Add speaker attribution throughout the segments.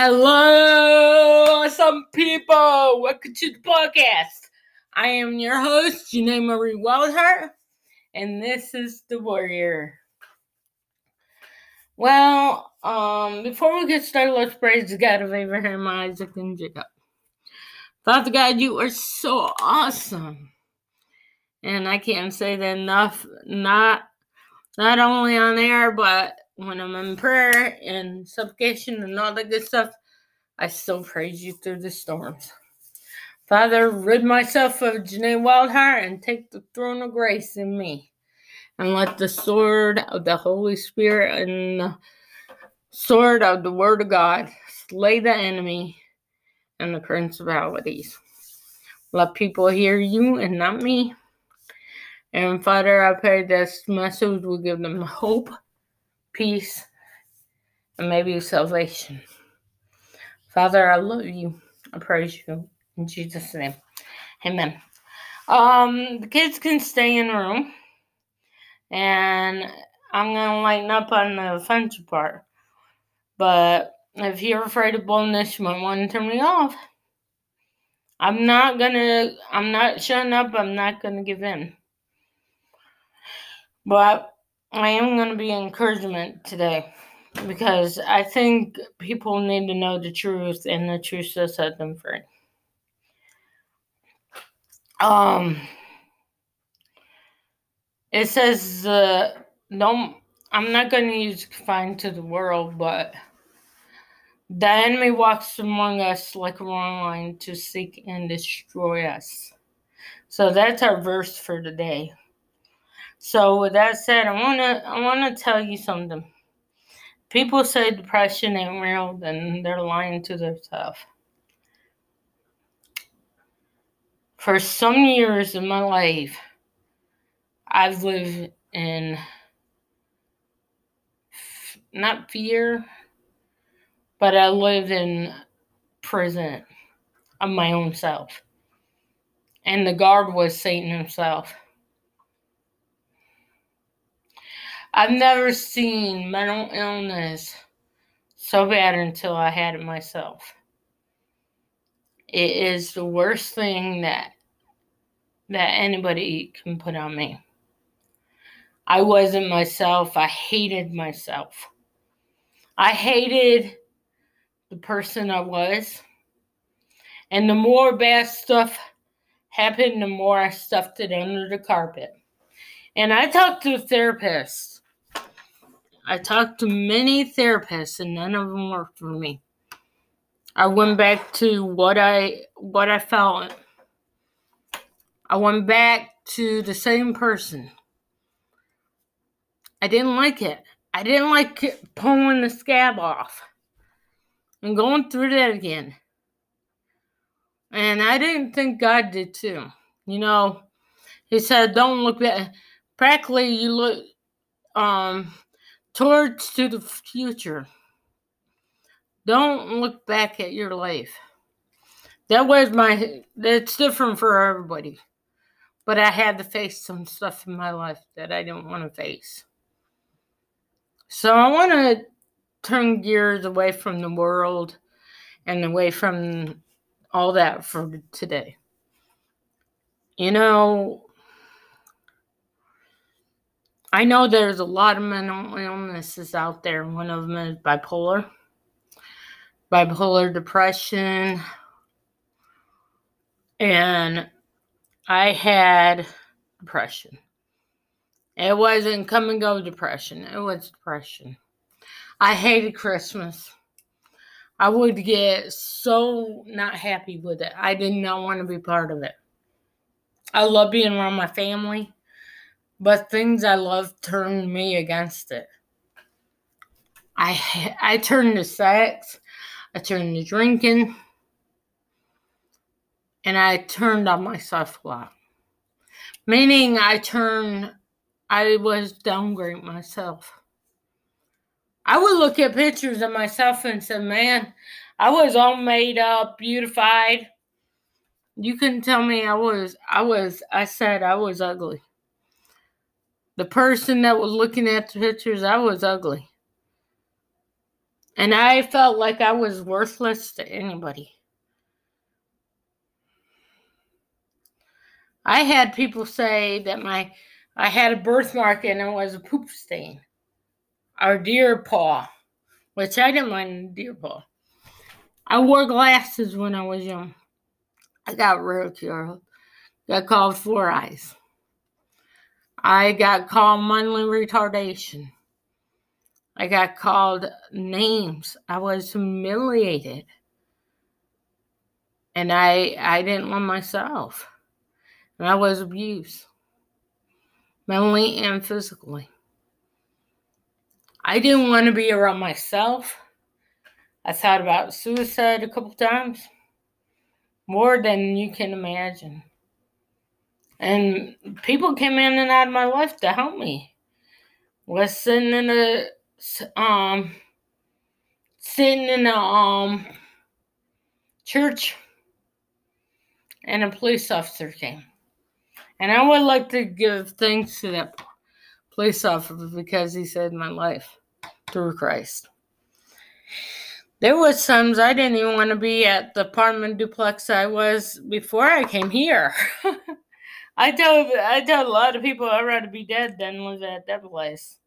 Speaker 1: Hello, some people. Welcome to the podcast. I am your host, Janae Marie Wildheart, and this is the Warrior. Well, um, before we get started, let's praise the God of Abraham, Isaac, and Jacob. Father God, you are so awesome. And I can't say that enough. Not not only on air, but when I'm in prayer and supplication and all that good stuff, I still praise you through the storms. Father, rid myself of Janae Wildheart and take the throne of grace in me. And let the sword of the Holy Spirit and the sword of the Word of God slay the enemy and the principalities. Let people hear you and not me. And Father, I pray this message will give them hope, peace, and maybe salvation. Father, I love you. I praise you in Jesus' name. Amen. Um, the kids can stay in the room, and I'm gonna lighten up on the offensive part. But if you're afraid of boldness, you might want to turn me off. I'm not gonna. I'm not shutting up. I'm not gonna give in. But I am going to be encouragement today because I think people need to know the truth and the truth will set them free. Um, it says, uh, don't, I'm not going to use confined to the world, but the enemy walks among us like a roaring lion to seek and destroy us. So that's our verse for today. So with that said, I wanna I wanna tell you something. People say depression ain't real, then they're lying to themselves. For some years of my life, I've lived in not fear, but I lived in prison of my own self. And the guard was Satan himself. I've never seen mental illness so bad until I had it myself. It is the worst thing that that anybody can put on me. I wasn't myself. I hated myself. I hated the person I was. And the more bad stuff happened, the more I stuffed it under the carpet. And I talked to a therapist I talked to many therapists and none of them worked for me. I went back to what I what I felt. I went back to the same person. I didn't like it. I didn't like pulling the scab off and going through that again. And I didn't think God did too. You know, he said, "Don't look back." Practically, you look. Um, towards to the future. Don't look back at your life. That was my that's different for everybody. But I had to face some stuff in my life that I didn't want to face. So I want to turn gears away from the world and away from all that for today. You know, I know there's a lot of mental illnesses out there. One of them is bipolar, bipolar depression. And I had depression. It wasn't come and go depression, it was depression. I hated Christmas. I would get so not happy with it. I did not want to be part of it. I love being around my family but things I love turned me against it. I I turned to sex, I turned to drinking, and I turned on myself a lot. Meaning I turned I was downgrading myself. I would look at pictures of myself and say, man, I was all made up, beautified. You couldn't tell me I was I was I said I was ugly the person that was looking at the pictures, I was ugly. And I felt like I was worthless to anybody. I had people say that my I had a birthmark and it was a poop stain or deer paw, which I didn't mind deer paw. I wore glasses when I was young. I got ridiculed. Got called four eyes. I got called mentally retardation. I got called names. I was humiliated. And I I didn't love myself. And I was abused. Mentally and physically. I didn't want to be around myself. I thought about suicide a couple times. More than you can imagine. And people came in and out of my life to help me. Was sitting in a um sitting in a um church and a police officer came. And I would like to give thanks to that police officer because he saved my life through Christ. There was times I didn't even want to be at the apartment duplex I was before I came here. I tell I tell a lot of people I'd rather be dead than live at that place.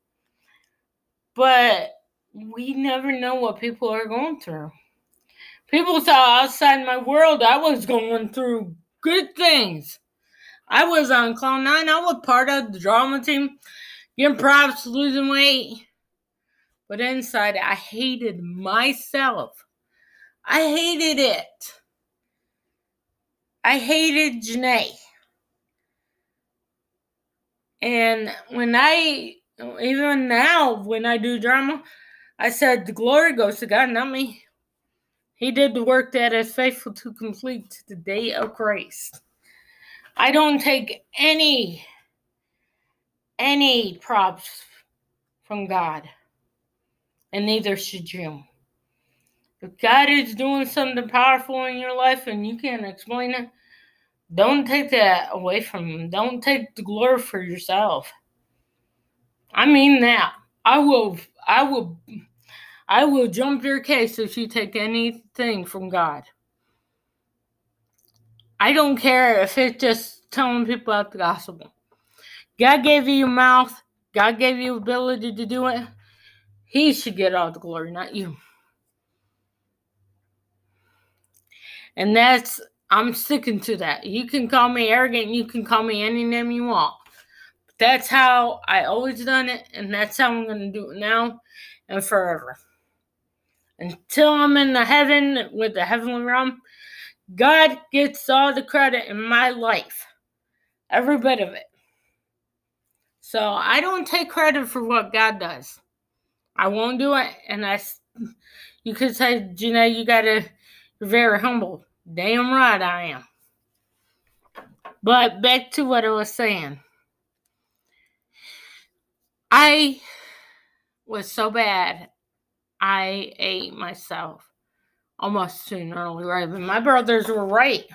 Speaker 1: But we never know what people are going through. People thought outside my world I was going through good things. I was on Cloud Nine. I was part of the drama team, getting props, losing weight. But inside, I hated myself. I hated it. I hated Janae. And when I even now, when I do drama, I said, The glory goes to God, not me. He did the work that is faithful to complete to the day of Christ. I don't take any any props from God. And neither should you. If God is doing something powerful in your life and you can't explain it, don't take that away from him. Don't take the glory for yourself. I mean that. I will I will I will jump your case if you take anything from God. I don't care if it's just telling people about the gospel. God gave you a mouth, God gave you ability to do it. He should get all the glory, not you. And that's I'm sticking to that. You can call me arrogant, you can call me any name you want. That's how I always done it, and that's how I'm to do it now and forever. Until I'm in the heaven with the heavenly realm, God gets all the credit in my life, every bit of it. So I don't take credit for what God does. I won't do it, and I. You could say, Janae, you gotta, you're very humble. Damn right I am. But back to what I was saying. I was so bad, I ate myself almost early grave. And my brothers were right.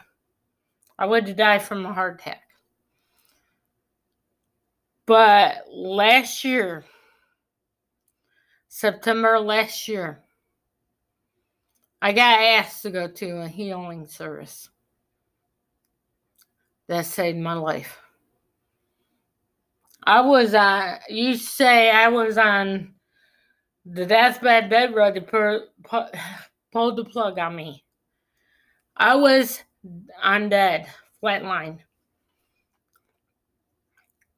Speaker 1: I would have died from a heart attack. But last year, September last year, I got asked to go to a healing service that saved my life. I was on. You say I was on the deathbed bed ready to pull, pull the plug on me. I was on dead, flatline.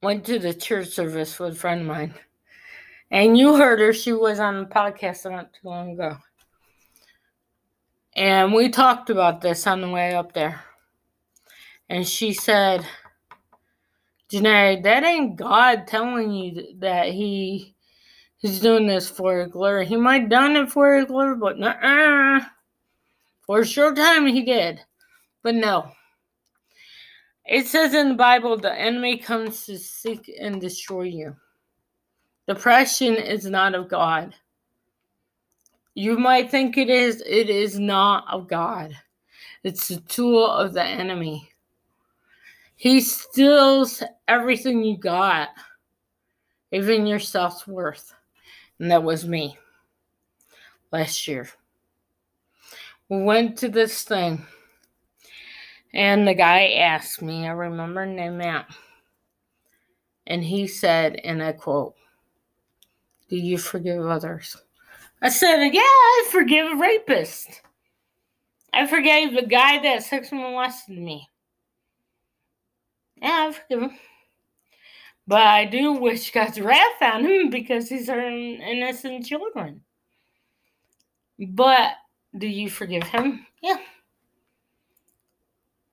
Speaker 1: Went to the church service with a friend of mine. And you heard her. She was on the podcast not too long ago. And we talked about this on the way up there. And she said, Janae, that ain't God telling you that he he's doing this for his glory. He might have done it for his glory, but nah, for a short time he did. But no. It says in the Bible the enemy comes to seek and destroy you. Depression is not of God. You might think it is, it is not of God. It's a tool of the enemy. He steals everything you got, even your self worth. And that was me. last year. We went to this thing, and the guy asked me, I remember name Matt, and he said, and I quote, Do you forgive others? I said, Yeah, I forgive a rapist. I forgave the guy that sexually molested me. Yeah, I forgive him. But I do wish God's wrath on him because he's hurting innocent children. But do you forgive him? Yeah.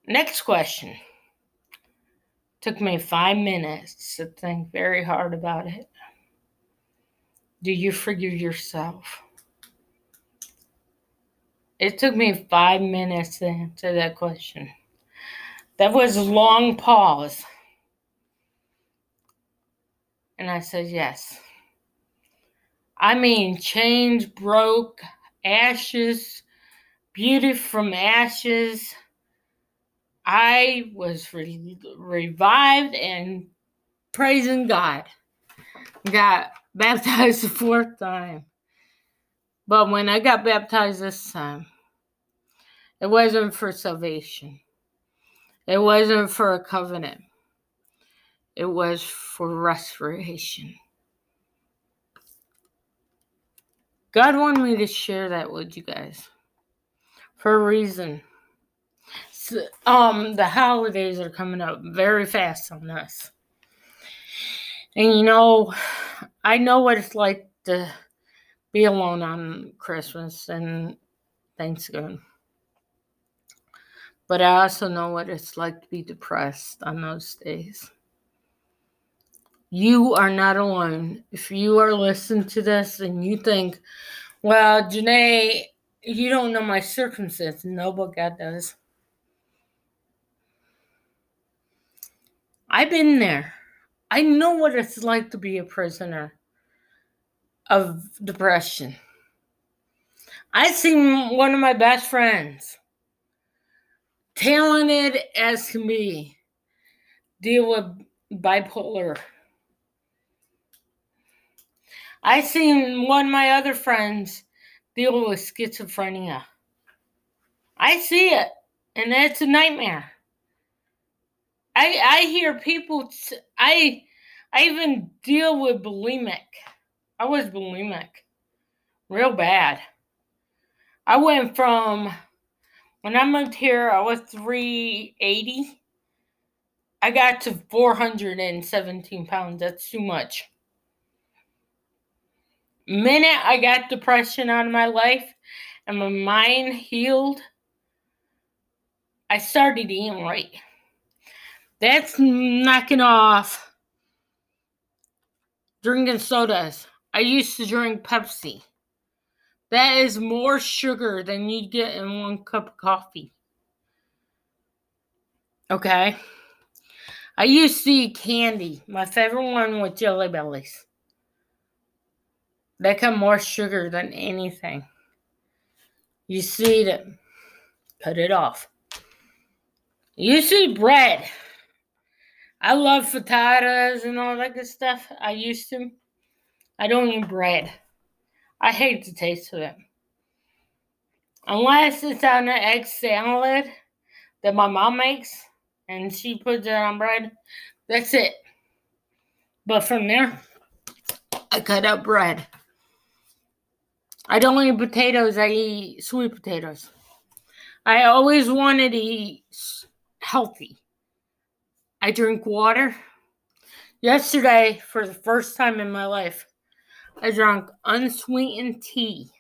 Speaker 1: Next question. Took me five minutes to think very hard about it. Do you forgive yourself? It took me five minutes to answer that question. That was a long pause. And I said, yes. I mean, change broke, ashes, beauty from ashes. I was re- revived and praising God. Got baptized the fourth time. But when I got baptized this time, it wasn't for salvation. It wasn't for a covenant. It was for restoration. God wanted me to share that with you guys for a reason. So, um, the holidays are coming up very fast on us. And you know, I know what it's like to be alone on Christmas and Thanksgiving. But I also know what it's like to be depressed on those days. You are not alone. If you are listening to this and you think, well, Janae, you don't know my circumstance. No, but God does. I've been there. I know what it's like to be a prisoner of depression. I seen one of my best friends, talented as be, deal with bipolar. I seen one of my other friends deal with schizophrenia. I see it, and it's a nightmare. I I hear people. T- I I even deal with bulimic. I was bulimic, real bad. I went from when I moved here, I was 380. I got to 417 pounds. That's too much. Minute I got depression out of my life and my mind healed, I started eating right. That's knocking off drinking sodas. I used to drink Pepsi. That is more sugar than you'd get in one cup of coffee. Okay. I used to eat candy. My favorite one was Jelly Bellies. They got more sugar than anything. You see it, cut it off. You see bread. I love frittatas and all that good stuff. I used to. I don't eat bread. I hate the taste of it. Unless it's on an egg salad that my mom makes and she puts it on bread. That's it. But from there, I cut out bread. I don't eat potatoes, I eat sweet potatoes. I always wanted to eat healthy. I drink water. Yesterday, for the first time in my life, I drank unsweetened tea.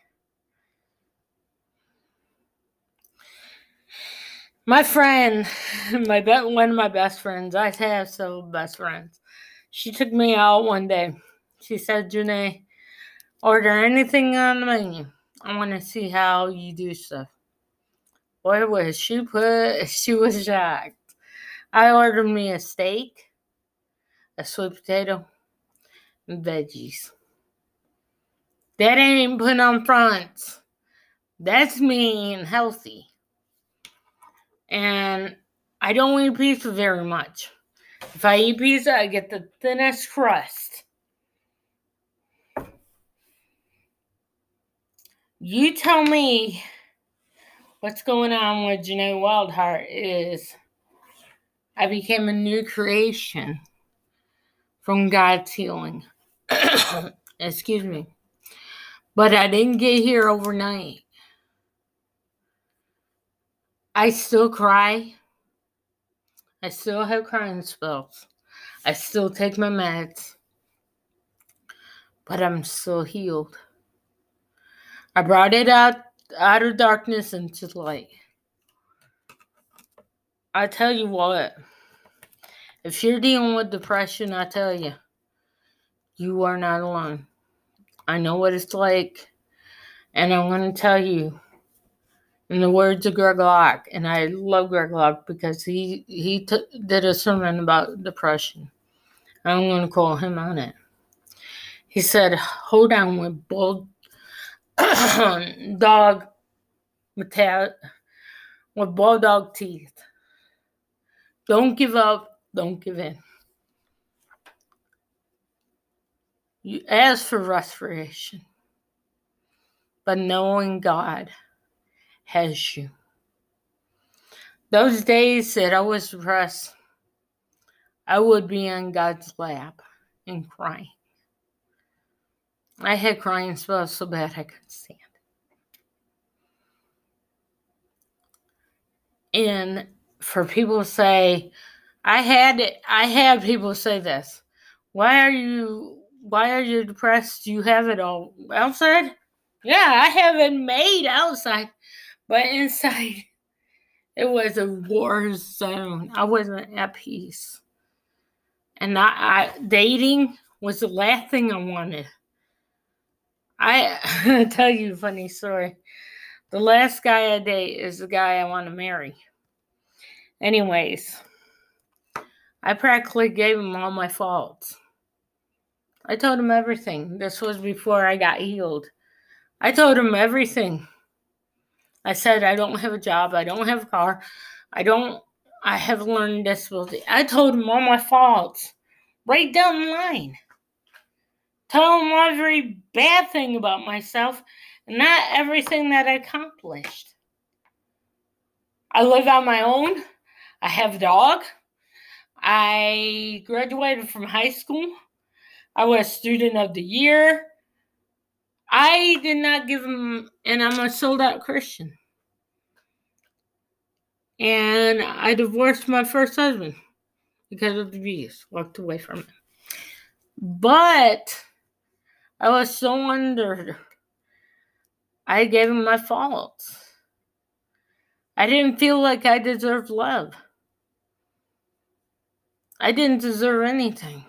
Speaker 1: My friend, my be- one of my best friends, I have several best friends. She took me out one day. She said, Janae, order anything on the menu. I want to see how you do stuff. Boy, was she put, she was shocked. I ordered me a steak, a sweet potato, and veggies. That ain't put on front. That's me and healthy. And I don't eat pizza very much. If I eat pizza, I get the thinnest crust. You tell me what's going on with Janae Wildheart is I became a new creation from God's healing. Excuse me. But I didn't get here overnight. I still cry. I still have crying spells. I still take my meds. But I'm still healed. I brought it out out of darkness into light. I tell you what, if you're dealing with depression, I tell you, you are not alone. I know what it's like, and I'm going to tell you, in the words of Greg Locke, and I love Greg Locke because he he t- did a sermon about depression. I'm going to call him on it. He said, "Hold on with bold dog with bulldog teeth. Don't give up. Don't give in. You ask for restoration, but knowing God has you. Those days that I was depressed, I would be on God's lap and crying. I had crying spells so bad I couldn't stand. And for people to say, I had I had people say this. Why are you why are you depressed? You have it all outside? Yeah, I have it made outside, but inside it was a war zone. I wasn't at peace. And I, I dating was the last thing I wanted. I tell you a funny story. The last guy I date is the guy I want to marry. Anyways, I practically gave him all my faults. I told him everything. This was before I got healed. I told him everything. I said I don't have a job, I don't have a car, I don't I have learning disability. I told him all my faults. Right down the line. Tell him every bad thing about myself not everything that I accomplished. I live on my own. I have a dog. I graduated from high school. I was student of the year. I did not give him, and I'm a sold out Christian. And I divorced my first husband because of the abuse, walked away from him. But I was so under. I gave him my faults. I didn't feel like I deserved love. I didn't deserve anything.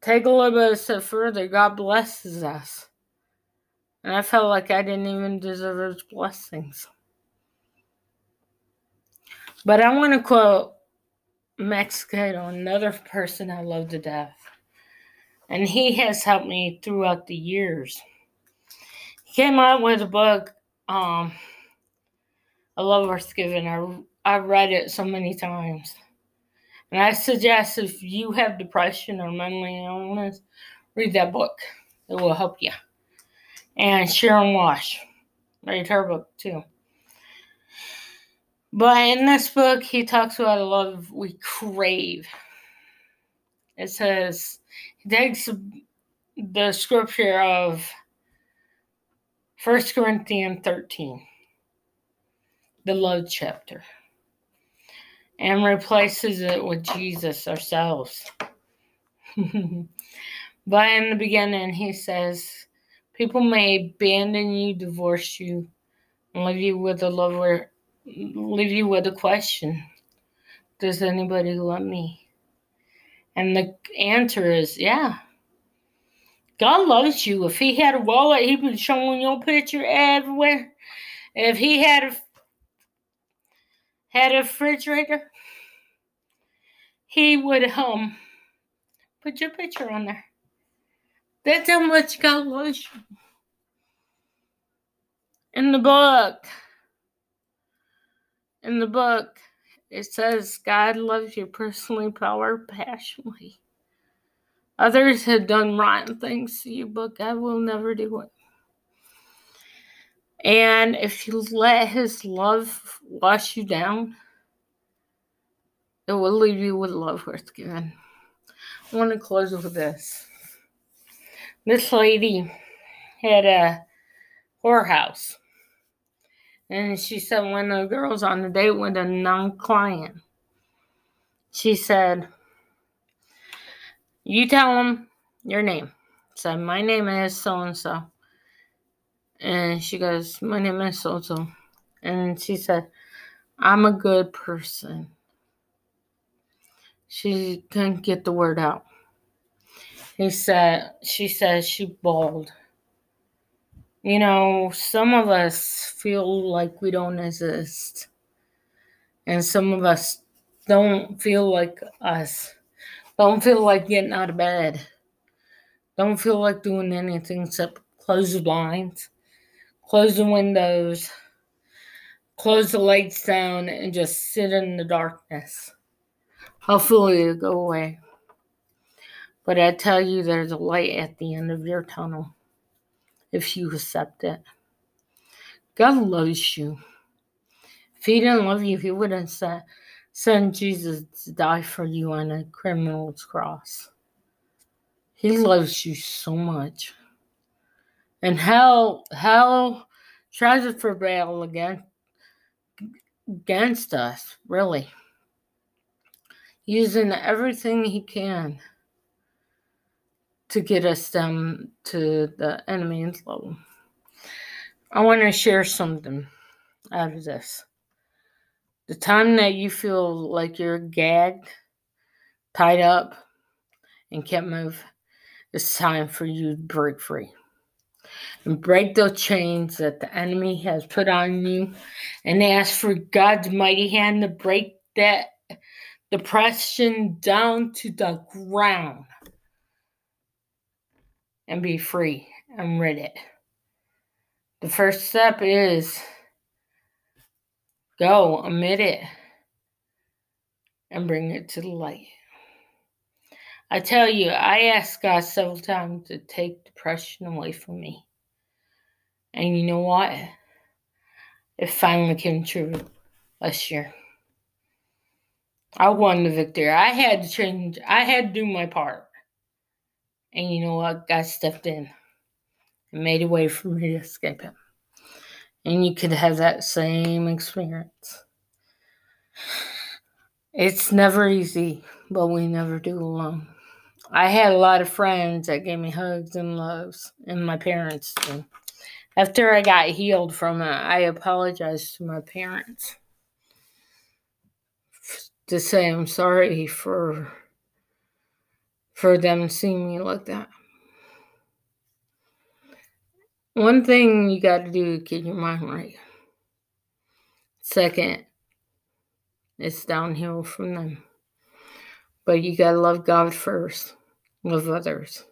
Speaker 1: Take a little bit a step further. God blesses us. And I felt like I didn't even deserve his blessings. But I want to quote Max Lucado, another person I love to death. And he has helped me throughout the years. He came out with a book, um, A Love Worth Giving. I, I read it so many times. And I suggest if you have depression or mental illness, read that book. It will help you. And Sharon Walsh, read her book too. But in this book, he talks about a love we crave. It says, he takes the scripture of 1 Corinthians 13, the love chapter and replaces it with Jesus ourselves. but in the beginning, he says, People may abandon you, divorce you, and leave you with a lover, leave you with a question Does anybody love me? And the answer is, Yeah. God loves you. If he had a wallet, he'd be showing your picture everywhere. If he had a had a refrigerator, he would um put your picture on there. That's how much God loves you. In the book, in the book, it says God loves you personally, power, passionately. Others have done rotten things to you, but God will never do it. And if you let his love wash you down, it will leave you with love worth giving. I want to close with this. This lady had a whorehouse. And she said when the girls on the date with a non client, she said, You tell them your name. Said, My name is so and so. And she goes, My name is so so. And she said, I'm a good person. She couldn't get the word out. He said, She says she bawled. You know, some of us feel like we don't exist. And some of us don't feel like us. Don't feel like getting out of bed. Don't feel like doing anything except close the blinds, close the windows, close the lights down, and just sit in the darkness. Hopefully it'll go away. But I tell you, there's a light at the end of your tunnel if you accept it. God loves you. If He didn't love you, He wouldn't send Jesus to die for you on a criminal's cross. He loves you so much. And hell, hell tries to prevail again against us, really. Using everything he can to get us down to the enemy's level. I want to share something out of this. The time that you feel like you're gagged, tied up, and can't move, it's time for you to break free. And break those chains that the enemy has put on you and ask for God's mighty hand to break that depression down to the ground and be free and rid it. The first step is go, admit it, and bring it to the light. I tell you, I asked God several times to take depression away from me. And you know what? It finally came true last year. I won the victory. I had to change, I had to do my part. And you know what? God stepped in and made a way for me to escape him. And you could have that same experience. It's never easy, but we never do alone. I had a lot of friends that gave me hugs and loves, and my parents too. After I got healed from it, I apologized to my parents to say I'm sorry for for them seeing me like that. One thing you got to do is get your mind right. Second, it's downhill from them. But you got to love God first, love others,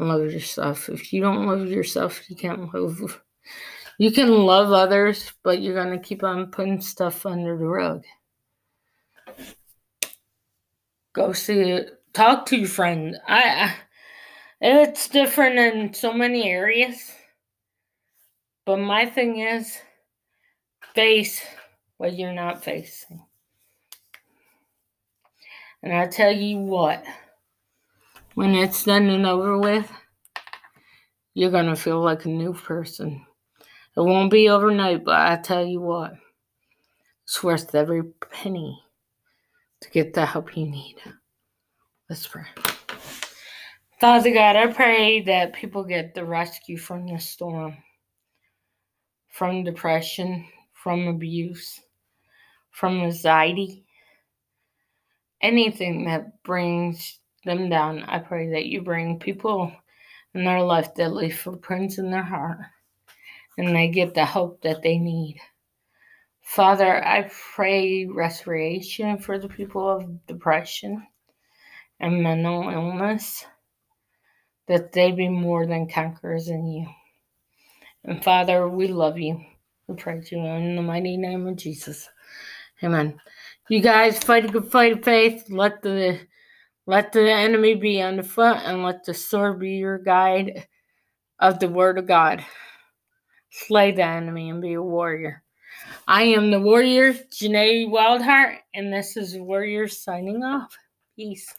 Speaker 1: love yourself. If you don't love yourself, you can't love. You can love others, but you're going to keep on putting stuff under the rug. Go see it talk to your friend. I, I it's different in so many areas. But my thing is face what you're not facing. And I tell you what, when it's done and over with, you're going to feel like a new person. It won't be overnight, but I tell you what, it's worth every penny to get the help you need. Let's pray. Father God, I pray that people get the rescue from the storm, from depression, from abuse, from anxiety, anything that brings them down. I pray that you bring people in their life that leave footprints in their heart and they get the hope that they need. Father, I pray restoration for the people of depression and mental illness, that they be more than conquerors in you. And Father, we love you. We praise you in the mighty name of Jesus. Amen. You guys fight a good fight of faith. Let the let the enemy be on the front and let the sword be your guide of the word of God. slay the enemy, and be a warrior. I am the warrior, Janae Wildheart, and this is Warrior signing off. Peace.